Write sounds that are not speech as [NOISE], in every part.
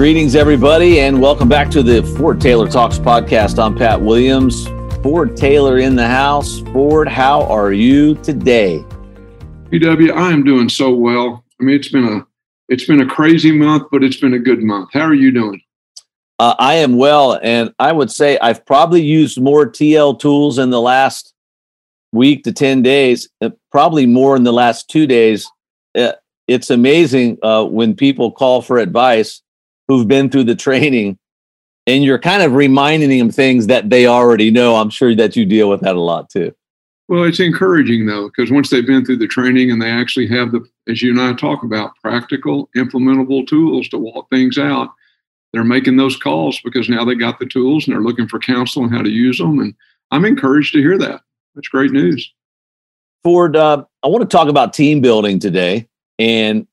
Greetings, everybody, and welcome back to the Ford Taylor Talks podcast. I'm Pat Williams. Ford Taylor in the house. Ford, how are you today? PW, I am doing so well. I mean, it's been a it's been a crazy month, but it's been a good month. How are you doing? Uh, I am well, and I would say I've probably used more TL tools in the last week to ten days, uh, probably more in the last two days. Uh, it's amazing uh, when people call for advice who've been through the training and you're kind of reminding them things that they already know. I'm sure that you deal with that a lot too. Well, it's encouraging though, because once they've been through the training and they actually have the, as you and I talk about, practical, implementable tools to walk things out, they're making those calls because now they got the tools and they're looking for counsel on how to use them. And I'm encouraged to hear that. That's great news. Ford, uh, I want to talk about team building today. And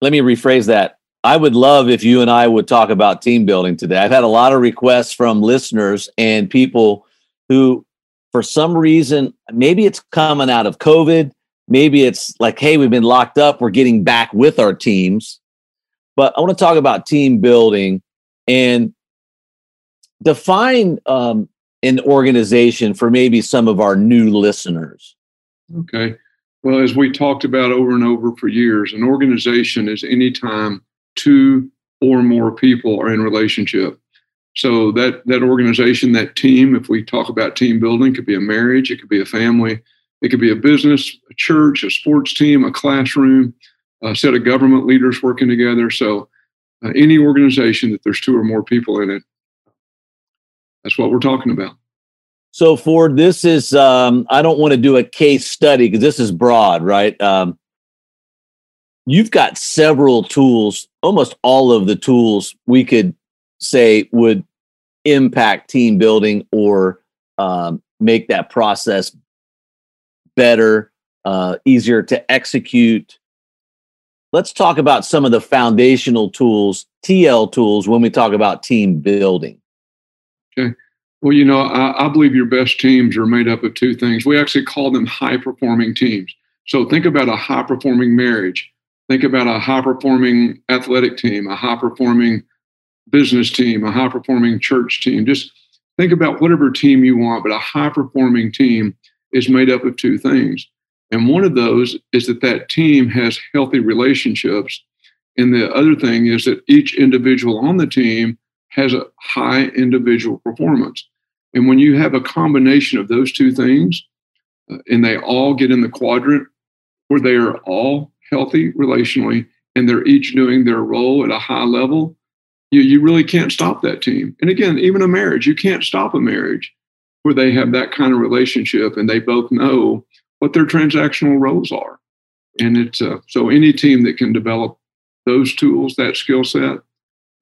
let me rephrase that. I would love if you and I would talk about team building today. I've had a lot of requests from listeners and people who, for some reason, maybe it's coming out of COVID, maybe it's like, hey, we've been locked up, we're getting back with our teams. But I want to talk about team building and define um, an organization for maybe some of our new listeners. Okay. Well, as we talked about over and over for years, an organization is any time two or more people are in relationship. So that that organization, that team, if we talk about team building, could be a marriage, it could be a family, it could be a business, a church, a sports team, a classroom, a set of government leaders working together. So uh, any organization that there's two or more people in it, that's what we're talking about. So Ford, this is um, I don't want to do a case study because this is broad, right? Um, you've got several tools, almost all of the tools we could say would impact team building or um, make that process better, uh, easier to execute. Let's talk about some of the foundational tools, TL tools, when we talk about team building. Okay. Well, you know, I, I believe your best teams are made up of two things. We actually call them high performing teams. So think about a high performing marriage Think about a high performing athletic team, a high performing business team, a high performing church team. Just think about whatever team you want, but a high performing team is made up of two things. And one of those is that that team has healthy relationships. And the other thing is that each individual on the team has a high individual performance. And when you have a combination of those two things, uh, and they all get in the quadrant where they are all healthy relationally and they're each doing their role at a high level, you, you really can't stop that team. And again, even a marriage, you can't stop a marriage where they have that kind of relationship and they both know what their transactional roles are. And it's uh, so any team that can develop those tools, that skill set,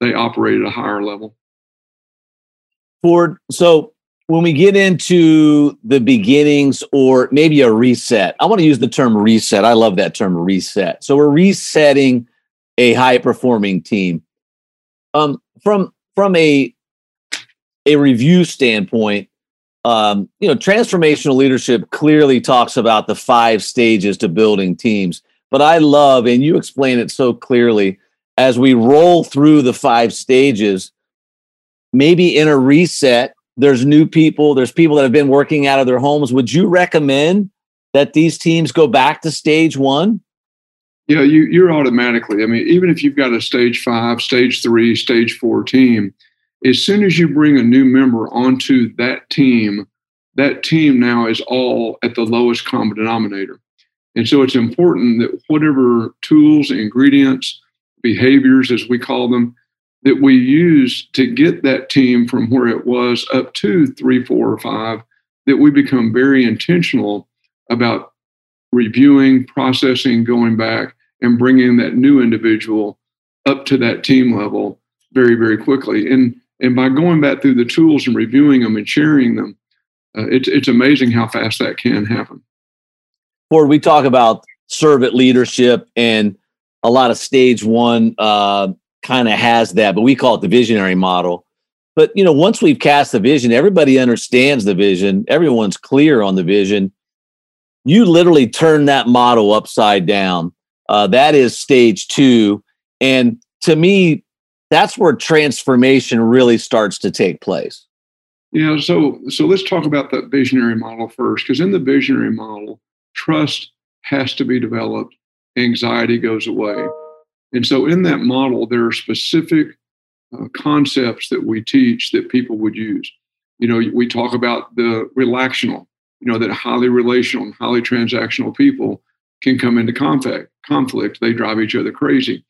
they operate at a higher level. Ford, so when we get into the beginnings or maybe a reset, I want to use the term reset. I love that term reset. So we're resetting a high performing team. Um, from from a a review standpoint, um, you know, transformational leadership clearly talks about the five stages to building teams. But I love, and you explain it so clearly, as we roll through the five stages, maybe in a reset, there's new people, there's people that have been working out of their homes. Would you recommend that these teams go back to stage one? Yeah, you, you're automatically. I mean, even if you've got a stage five, stage three, stage four team, as soon as you bring a new member onto that team, that team now is all at the lowest common denominator. And so it's important that whatever tools, ingredients, behaviors, as we call them, that we use to get that team from where it was up to three, four, or five, that we become very intentional about reviewing, processing, going back, and bringing that new individual up to that team level very, very quickly. And and by going back through the tools and reviewing them and sharing them, uh, it's it's amazing how fast that can happen. Ford, we talk about servant leadership and a lot of stage one uh, kind of has that, but we call it the visionary model. But you know, once we've cast the vision, everybody understands the vision. Everyone's clear on the vision. You literally turn that model upside down. Uh, that is stage two. And to me, that's where transformation really starts to take place. Yeah, so so let's talk about that visionary model first, because in the visionary model, trust has to be developed, anxiety goes away. And so in that model, there are specific uh, concepts that we teach that people would use. You know, we talk about the relational, you know, that highly relational and highly transactional people can come into conflict. Conflict, they drive each other crazy.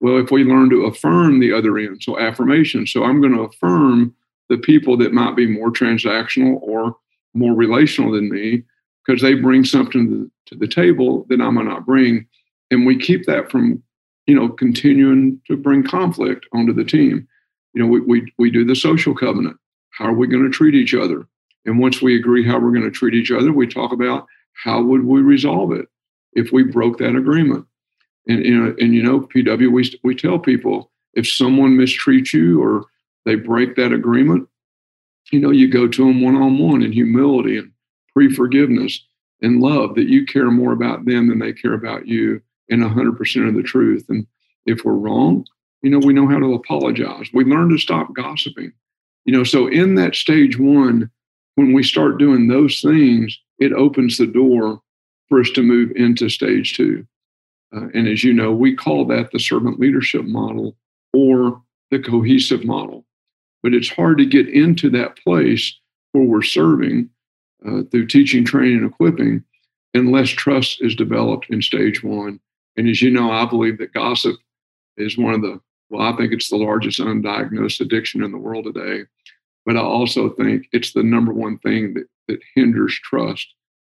Well, if we learn to affirm the other end, so affirmation. So I'm going to affirm the people that might be more transactional or more relational than me because they bring something to the, table that I might not bring. And we keep that from, you know, continuing to bring conflict onto the team. You know, we, we, we do the social covenant. How are we going to treat each other? And once we agree how we're going to treat each other, we talk about how would we resolve it if we broke that agreement. And you know, and you know, PW, we we tell people if someone mistreats you or they break that agreement, you know, you go to them one on one in humility and pre forgiveness and love that you care more about them than they care about you and 100% of the truth. And if we're wrong, you know, we know how to apologize. We learn to stop gossiping. You know, so in that stage one, when we start doing those things, it opens the door for us to move into stage two. Uh, and as you know, we call that the servant leadership model or the cohesive model. But it's hard to get into that place where we're serving uh, through teaching, training, and equipping unless trust is developed in stage one. And as you know, I believe that gossip is one of the, well, I think it's the largest undiagnosed addiction in the world today. But I also think it's the number one thing that, that hinders trust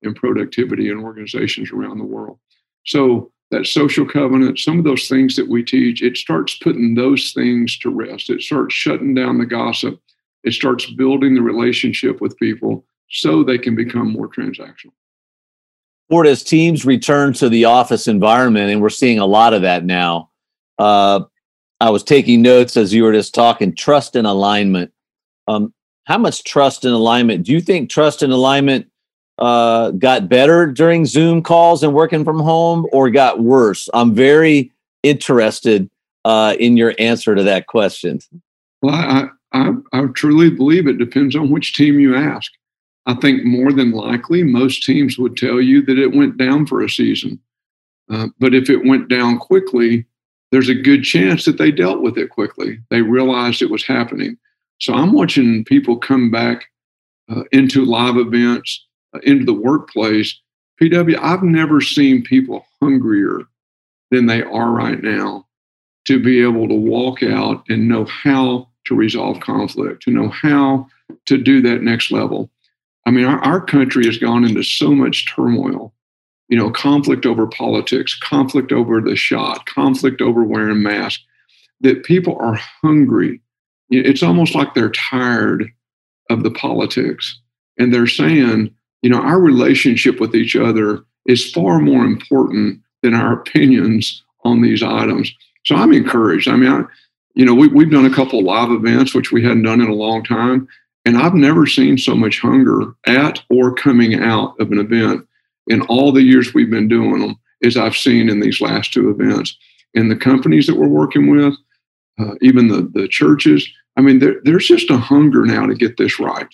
and productivity in organizations around the world. So that social covenant, some of those things that we teach, it starts putting those things to rest. It starts shutting down the gossip. It starts building the relationship with people so they can become more transactional. As teams return to the office environment, and we're seeing a lot of that now. Uh, I was taking notes as you were just talking. Trust and alignment. Um, how much trust and alignment do you think trust and alignment uh, got better during Zoom calls and working from home, or got worse? I'm very interested uh, in your answer to that question. Well, I, I, I truly believe it depends on which team you ask. I think more than likely, most teams would tell you that it went down for a season. Uh, but if it went down quickly, there's a good chance that they dealt with it quickly. They realized it was happening. So I'm watching people come back uh, into live events uh, into the workplace, PW, I've never seen people hungrier than they are right now to be able to walk out and know how to resolve conflict, to know how to do that next level. I mean, our, our country has gone into so much turmoil, you know, conflict over politics, conflict over the shot, conflict over wearing masks, that people are hungry. It's almost like they're tired of the politics. And they're saying, you know, our relationship with each other is far more important than our opinions on these items. So I'm encouraged. I mean, I, you know, we, we've done a couple live events, which we hadn't done in a long time. And I've never seen so much hunger at or coming out of an event in all the years we've been doing them as I've seen in these last two events. And the companies that we're working with, uh, even the, the churches, I mean, there, there's just a hunger now to get this right.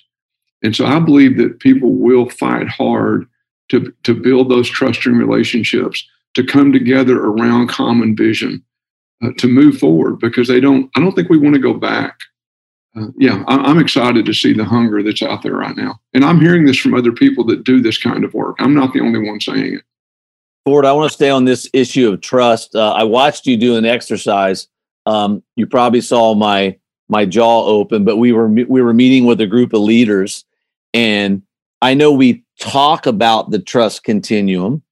And so I believe that people will fight hard to, to build those trusting relationships, to come together around common vision, uh, to move forward because they don't, I don't think we want to go back. Uh, yeah, I, am excited to see the hunger that's out there right now. And I'm hearing this from other people that do this kind of work. I'm not the only one saying it. Ford, I want to stay on this issue of trust. Uh, I watched you do an exercise. Um, you probably saw my my jaw open, but we were we were meeting with a group of leaders, and I know we talk about the trust continuum,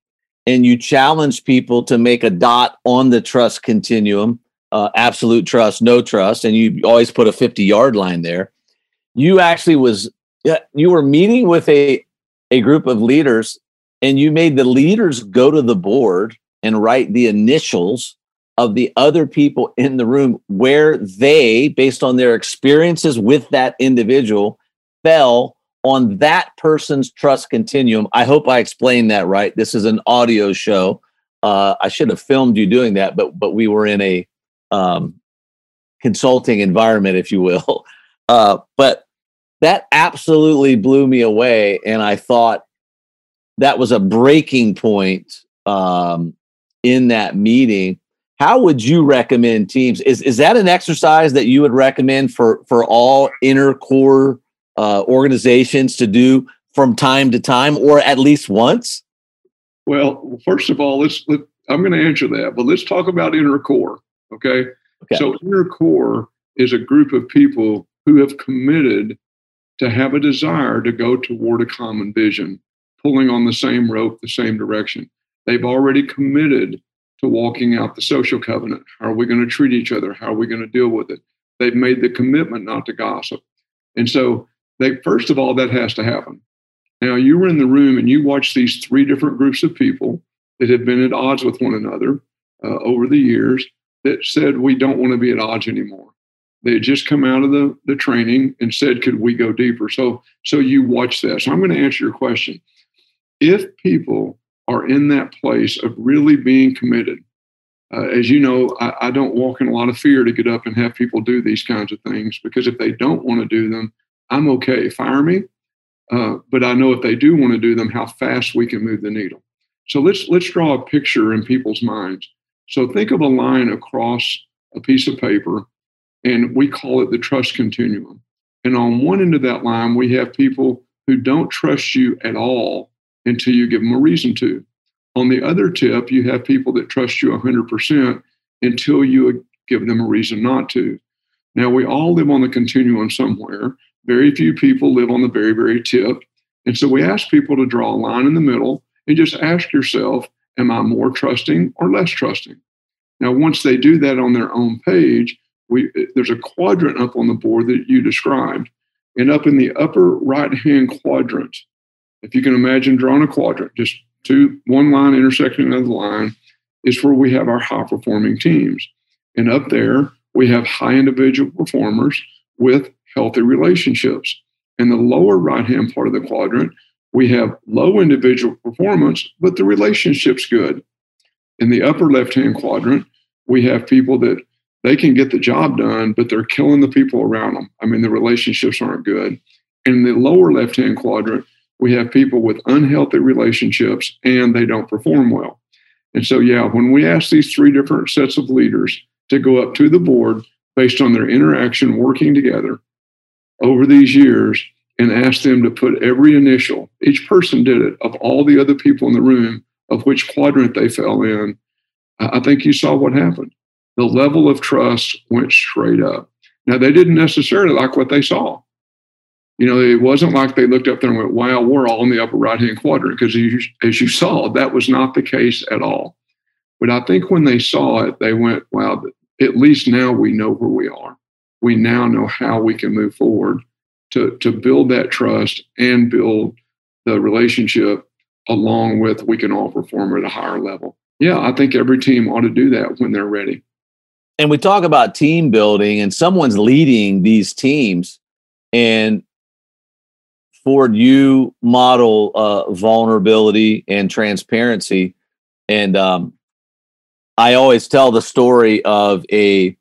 and you challenge people to make a dot on the trust continuum uh, absolute trust, no trust, and you always put a 50 yard line there. You actually was you were meeting with a a group of leaders, and you made the leaders go to the board and write the initials of the other people in the room where they, based on their experiences with that individual, fell on that person's trust continuum. I hope I explained that right. This is an audio show. Uh, I should have filmed you doing that, but but we were in a um, consulting environment, if you will. [LAUGHS] Uh, but that absolutely blew me away. And I thought that was a breaking point um, in that meeting. How would you recommend teams? Is, is that an exercise that you would recommend for, for all inner core uh, organizations to do from time to time or at least once? Well, first of all, let's let, I'm going to answer that, but let's talk about inner core. Okay? okay. So inner core is a group of people who have committed to have a desire to go toward a common vision, pulling on the same rope, the same direction. They've already committed to walking out the social covenant. How are we going to treat each other? How are we going to deal with it? They've made the commitment not to gossip. And so they first of all that has to happen. Now, you were in the room and you watched these three different groups of people that had been at odds with one another uh, over the years that said, We don't want to be at odds anymore. They had just come out of the, the training and said, Could we go deeper? So, so you watch that. I'm going to answer your question. If people are in that place of really being committed, uh, as you know, I, I don't walk in a lot of fear to get up and have people do these kinds of things because if they don't want to do them, I'm okay. Fire me, uh, but I know if they do want to do them, how fast we can move the needle. So let's let's draw a picture in people's minds. So think of a line across a piece of paper, and we call it the trust continuum. And on one end of that line, we have people who don't trust you at all until you give them a reason to. On the other tip, you have people that trust you 100% until you give them a reason not to. Now, we all live on the continuum somewhere. Very few people live on the very, very tip. And so we ask people to draw a line in the middle and just ask yourself, am I more trusting or less trusting? Now, once they do that on their own page, we, there's a quadrant up on the board that you described. And up in the upper right hand quadrant, if you can imagine drawing a quadrant, just two, one line intersecting another line, is where we have our high performing teams. And up there, we have high individual performers with healthy relationships. In the lower right hand part of the quadrant, we have low individual performance, but the relationship's good. In the upper left hand quadrant, we have people that they can get the job done, but they're killing the people around them. I mean, the relationships aren't good. In the lower left hand quadrant, we have people with unhealthy relationships and they don't perform well. And so, yeah, when we ask these three different sets of leaders to go up to the board based on their interaction working together, over these years and asked them to put every initial, each person did it, of all the other people in the room, of which quadrant they fell in, I think you saw what happened. The level of trust went straight up. Now, they didn't necessarily like what they saw. You know, it wasn't like they looked up there and went, wow, we're all in the upper right hand quadrant, because as you saw, that was not the case at all. But I think when they saw it, they went, wow, at least now we know where we are we now know how we can move forward to, to build that trust and build the relationship along with we can all perform at a higher level. Yeah, I think every team ought to do that when they're ready. And we talk about team building, and someone's leading these teams. And Ford, you model uh, vulnerability and transparency. And um, I always tell the story of a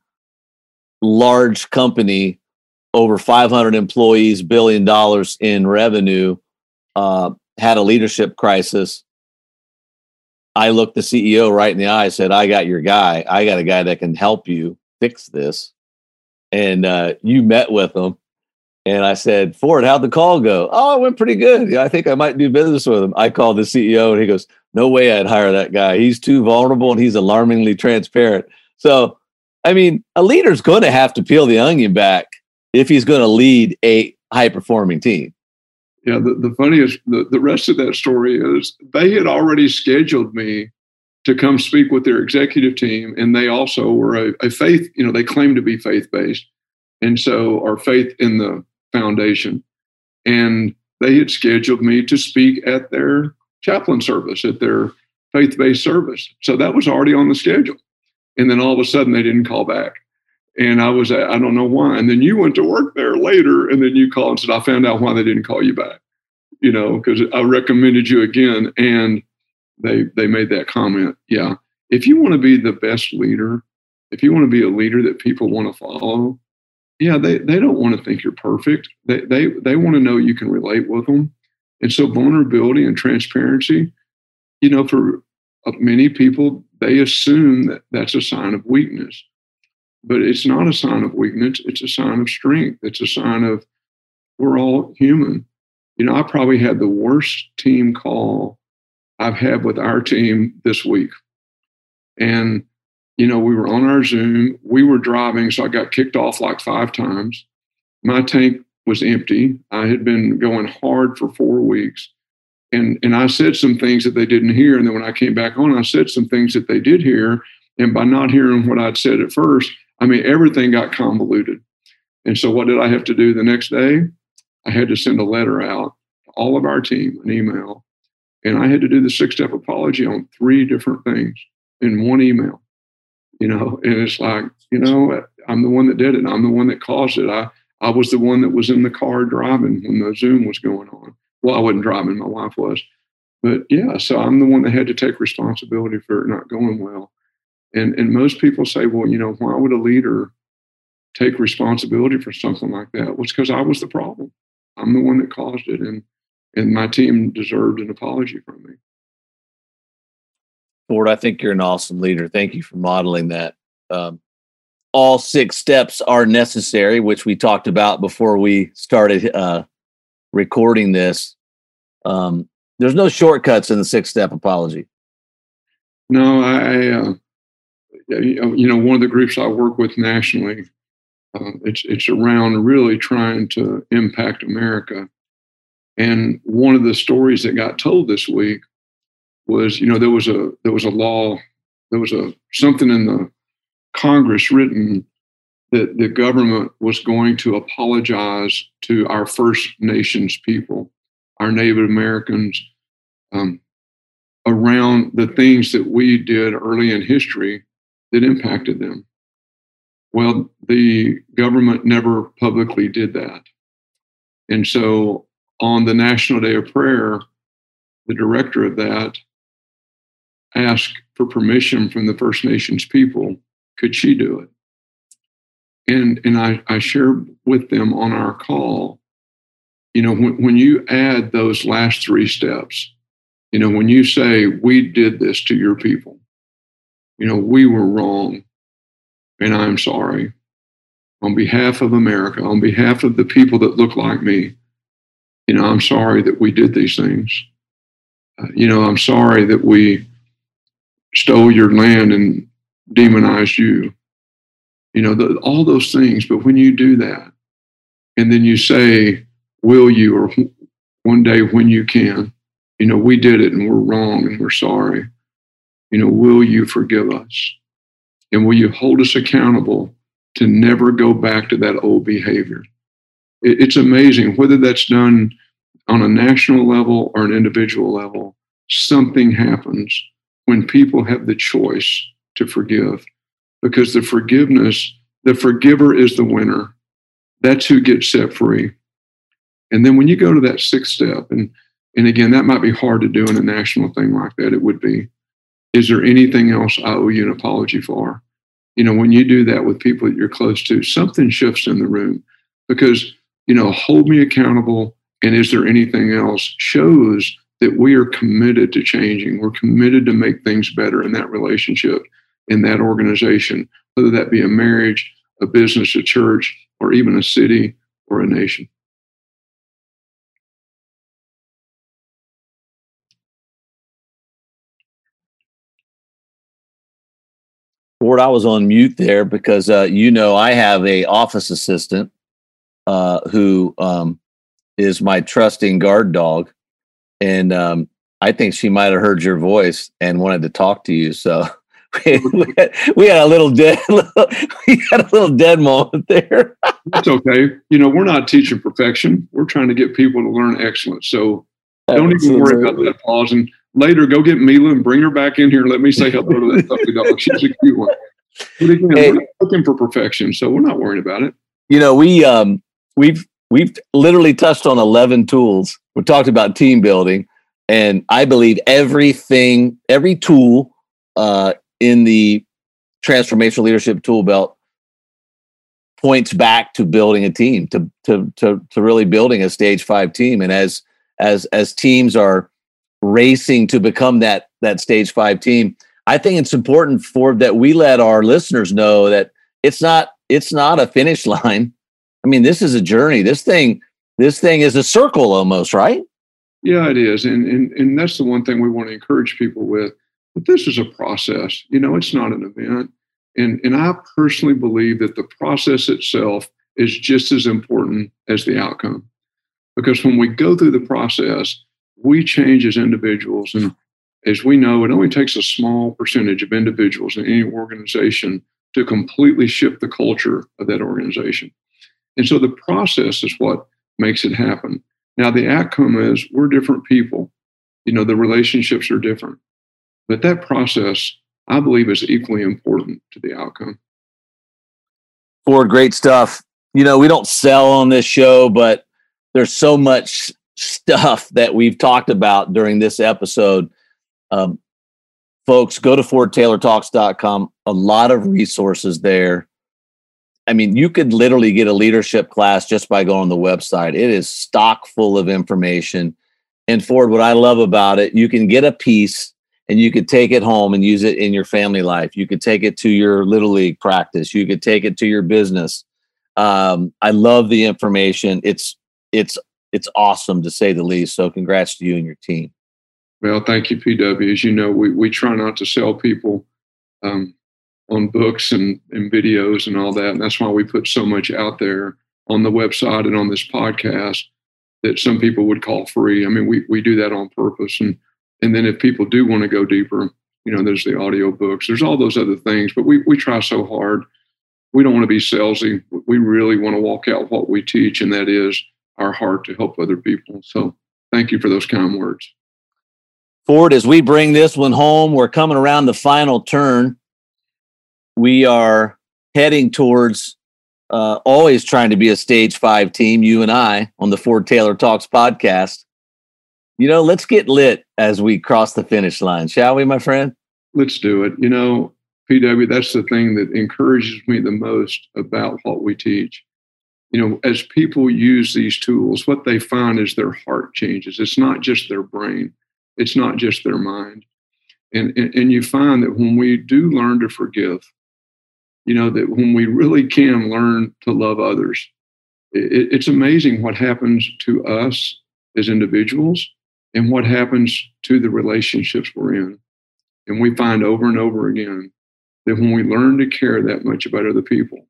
large company, over 500 employees, billion dollars in revenue, uh, had a leadership crisis. I looked the CEO right in the eye, said, I got your guy. I got a guy that can help you fix this. And uh, you met with him. And I said, Ford, how'd the call go? Oh, it went pretty good. Yeah, I think I might do business with him. I called the CEO and he goes, No way I'd hire that guy. He's too vulnerable and he's alarmingly transparent. So I mean, a leader's going to have to peel the onion back if he's going to lead a high performing team. Yeah, the, the funniest, the, the rest of that story is they had already scheduled me to come speak with their executive team. And they also were a, a faith, you know, they claim to be faith based. And so our faith in the foundation. And they had scheduled me to speak at their chaplain service, at their faith based service. So that was already on the schedule. And then all of a sudden they didn't call back. And I was, I don't know why. And then you went to work there later and then you called and said, I found out why they didn't call you back, you know, because I recommended you again. And they, they made that comment. Yeah. If you want to be the best leader, if you want to be a leader that people want to follow, yeah, they, they don't want to think you're perfect. They, they, they want to know you can relate with them. And so vulnerability and transparency, you know, for uh, many people, they assume that that's a sign of weakness. But it's not a sign of weakness. It's a sign of strength. It's a sign of we're all human. You know, I probably had the worst team call I've had with our team this week. And you know, we were on our Zoom. We were driving, so I got kicked off like five times. My tank was empty. I had been going hard for four weeks. And, and I said some things that they didn't hear. And then when I came back on, I said some things that they did hear. And by not hearing what I'd said at first, I mean, everything got convoluted. And so, what did I have to do the next day? I had to send a letter out to all of our team, an email. And I had to do the six step apology on three different things in one email you know, and it's like, you know, I'm the one that did it. I'm the one that caused it. I, I was the one that was in the car driving when the Zoom was going on. Well, I wasn't driving, my wife was. But yeah, so I'm the one that had to take responsibility for it not going well. And and most people say, well, you know, why would a leader take responsibility for something like that? Well, it's because I was the problem. I'm the one that caused it, and and my team deserved an apology from me. Ford, I think you're an awesome leader. Thank you for modeling that. Um, all six steps are necessary, which we talked about before we started uh, recording this. Um, there's no shortcuts in the six step apology. No, I, uh, you know, one of the groups I work with nationally, uh, it's it's around really trying to impact America. And one of the stories that got told this week was you know there was a there was a law there was a something in the Congress written that the government was going to apologize to our First Nations people, our Native Americans, um, around the things that we did early in history that impacted them. Well, the government never publicly did that. And so on the National Day of Prayer, the director of that asked for permission from the First Nations people, could she do it? And and I, I shared with them on our call, you know, when, when you add those last three steps, you know, when you say, we did this to your people, you know, we were wrong, and I'm sorry. On behalf of America, on behalf of the people that look like me, you know, I'm sorry that we did these things. Uh, you know, I'm sorry that we stole your land and demonized you. You know, the, all those things. But when you do that, and then you say, Will you, or one day when you can, you know, we did it and we're wrong and we're sorry. You know, will you forgive us? And will you hold us accountable to never go back to that old behavior? It's amazing whether that's done on a national level or an individual level, something happens when people have the choice to forgive because the forgiveness, the forgiver is the winner. That's who gets set free. And then when you go to that sixth step, and and again, that might be hard to do in a national thing like that. It would be, is there anything else I owe you an apology for? You know, when you do that with people that you're close to, something shifts in the room because, you know, hold me accountable. And is there anything else shows that we are committed to changing. We're committed to make things better in that relationship, in that organization, whether that be a marriage, a business, a church, or even a city or a nation. I was on mute there because uh, you know I have a office assistant uh, who um, is my trusting guard dog, and um, I think she might have heard your voice and wanted to talk to you. So [LAUGHS] we, had, we had a little dead, [LAUGHS] we had a little dead moment there. That's okay. You know, we're not teaching perfection. We're trying to get people to learn excellence. So don't even worry about that pause. And later, go get Mila and bring her back in here let me say hello to that puppy dog. [LAUGHS] She's a cute one. But again, hey, we're looking for perfection, so we're not worried about it. You know, we um, we've we've literally touched on 11 tools. We talked about team building, and I believe everything, every tool uh, in the transformational leadership tool belt points back to building a team, to to to to really building a stage five team. And as as as teams are racing to become that that stage five team, I think it's important for that we let our listeners know that it's not it's not a finish [LAUGHS] line. I mean, this is a journey. This thing this thing is a circle almost, right? Yeah, it is. And and and that's the one thing we want to encourage people with. But this is a process. You know, it's not an event. And and I personally believe that the process itself is just as important as the outcome. Because when we go through the process, we change as individuals. And as we know, it only takes a small percentage of individuals in any organization to completely shift the culture of that organization. And so the process is what makes it happen. Now, the outcome is we're different people. You know, the relationships are different. But that process, I believe, is equally important to the outcome. Ford, great stuff. You know, we don't sell on this show, but there's so much stuff that we've talked about during this episode. Um, folks, go to FordTaylorTalks.com. A lot of resources there. I mean, you could literally get a leadership class just by going on the website. It is stock full of information. And Ford, what I love about it, you can get a piece and you could take it home and use it in your family life. You could take it to your little league practice. You could take it to your business. Um, I love the information. It's it's it's awesome to say the least. So congrats to you and your team. Well, thank you, PW. As you know, we, we try not to sell people um, on books and, and videos and all that. And that's why we put so much out there on the website and on this podcast that some people would call free. I mean, we, we do that on purpose. And and then if people do want to go deeper, you know, there's the audio books, there's all those other things. But we we try so hard. We don't want to be salesy. We really want to walk out what we teach, and that is our heart to help other people. So thank you for those kind words. Ford, as we bring this one home, we're coming around the final turn we are heading towards uh, always trying to be a stage five team, you and I, on the Ford Taylor Talks podcast. You know, let's get lit as we cross the finish line, shall we, my friend? Let's do it. You know, PW, that's the thing that encourages me the most about what we teach. You know, as people use these tools, what they find is their heart changes. It's not just their brain, it's not just their mind. And, and, and you find that when we do learn to forgive, you know, that when we really can learn to love others, it, it's amazing what happens to us as individuals and what happens to the relationships we're in. And we find over and over again that when we learn to care that much about other people,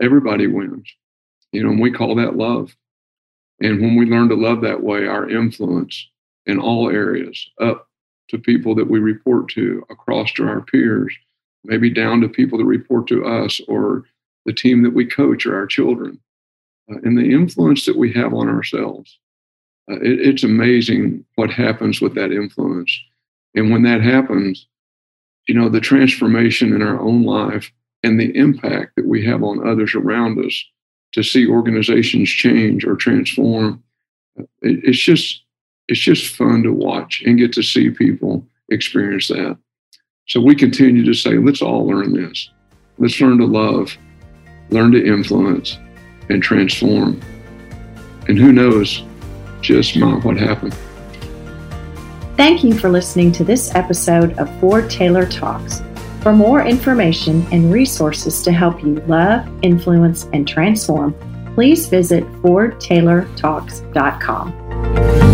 everybody wins. You know, and we call that love. And when we learn to love that way, our influence in all areas, up to people that we report to, across to our peers, maybe down to people that report to us or the team that we coach or our children, uh, and the influence that we have on ourselves. Uh, it, it's amazing what happens with that influence. And when that happens, you know, the transformation in our own life and the impact that we have on others around us to see organizations change or transform, it, it's just it's just fun to watch and get to see people experience that. So we continue to say, let's all learn this. Let's learn to love, learn to influence, and transform. And who knows just might what happened. Thank you for listening to this episode of Ford Taylor Talks. For more information and resources to help you love, influence, and transform, please visit FordTaylorTalks.com.